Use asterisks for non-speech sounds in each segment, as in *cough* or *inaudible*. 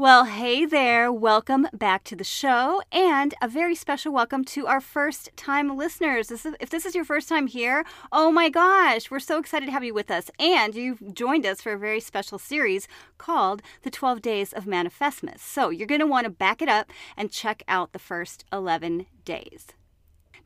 Well, hey there. Welcome back to the show and a very special welcome to our first time listeners. This is, if this is your first time here, oh my gosh, we're so excited to have you with us. And you've joined us for a very special series called The 12 Days of Manifestmas. So you're going to want to back it up and check out the first 11 days.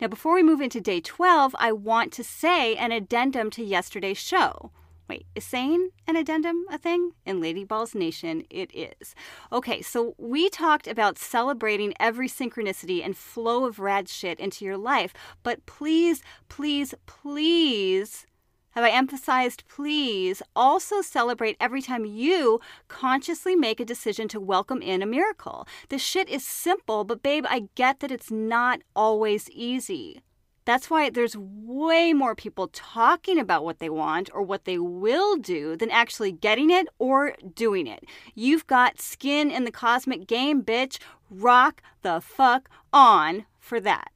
Now, before we move into day 12, I want to say an addendum to yesterday's show. Wait, is saying an addendum a thing? In Lady Balls Nation, it is. Okay, so we talked about celebrating every synchronicity and flow of rad shit into your life, but please, please, please have I emphasized please also celebrate every time you consciously make a decision to welcome in a miracle. This shit is simple, but babe, I get that it's not always easy. That's why there's way more people talking about what they want or what they will do than actually getting it or doing it. You've got skin in the cosmic game, bitch. Rock the fuck on for that.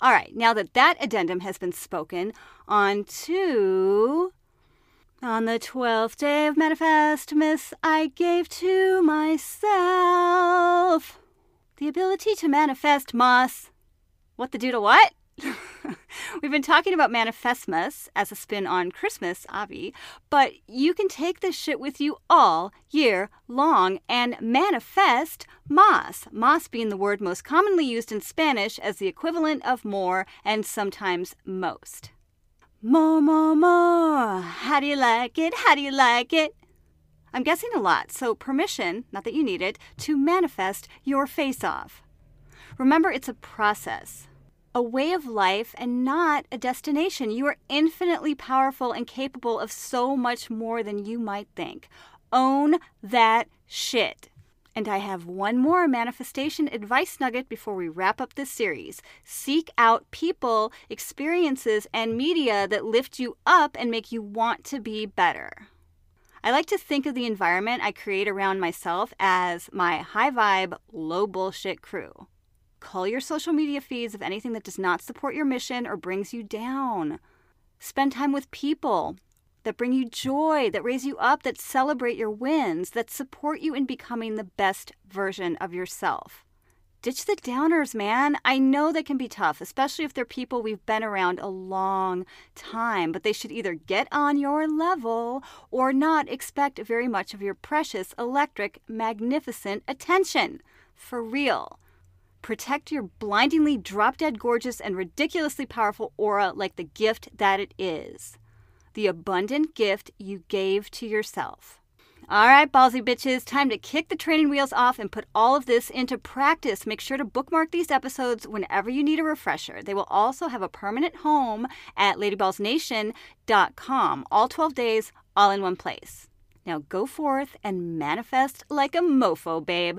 All right, now that that addendum has been spoken, on to. On the twelfth day of manifest, miss, I gave to myself the ability to manifest mas. What the doodle what? *laughs* We've been talking about Manifestmas as a spin on Christmas, Avi, but you can take this shit with you all year long and manifest mas. Mas being the word most commonly used in Spanish as the equivalent of more and sometimes most. More, more, more. How do you like it? How do you like it? I'm guessing a lot, so permission, not that you need it, to manifest your face off. Remember, it's a process a way of life and not a destination. You are infinitely powerful and capable of so much more than you might think. Own that shit. And I have one more manifestation advice nugget before we wrap up this series. Seek out people, experiences, and media that lift you up and make you want to be better. I like to think of the environment I create around myself as my high vibe, low bullshit crew. Cull your social media feeds of anything that does not support your mission or brings you down. Spend time with people that bring you joy, that raise you up, that celebrate your wins, that support you in becoming the best version of yourself. Ditch the downers, man. I know they can be tough, especially if they're people we've been around a long time, but they should either get on your level or not expect very much of your precious, electric, magnificent attention. For real. Protect your blindingly drop dead gorgeous and ridiculously powerful aura like the gift that it is. The abundant gift you gave to yourself. All right, ballsy bitches, time to kick the training wheels off and put all of this into practice. Make sure to bookmark these episodes whenever you need a refresher. They will also have a permanent home at ladyballsnation.com. All 12 days, all in one place. Now go forth and manifest like a mofo, babe.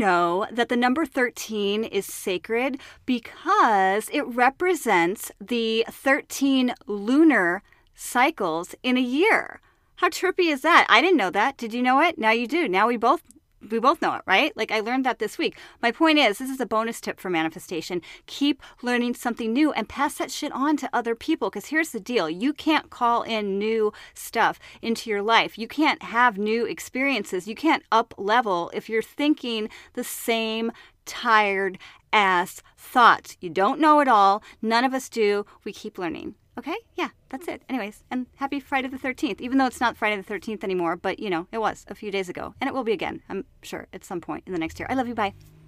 Know that the number 13 is sacred because it represents the 13 lunar cycles in a year? How trippy is that? I didn't know that. Did you know it? Now you do. Now we both we both know it, right? Like I learned that this week. My point is, this is a bonus tip for manifestation. Keep learning something new and pass that shit on to other people because here's the deal. You can't call in new stuff into your life. You can't have new experiences. You can't up level if you're thinking the same tired ass thoughts. You don't know it all. None of us do. We keep learning. Okay? Yeah, that's it. Anyways, and happy Friday the 13th, even though it's not Friday the 13th anymore, but you know, it was a few days ago, and it will be again, I'm sure, at some point in the next year. I love you. Bye.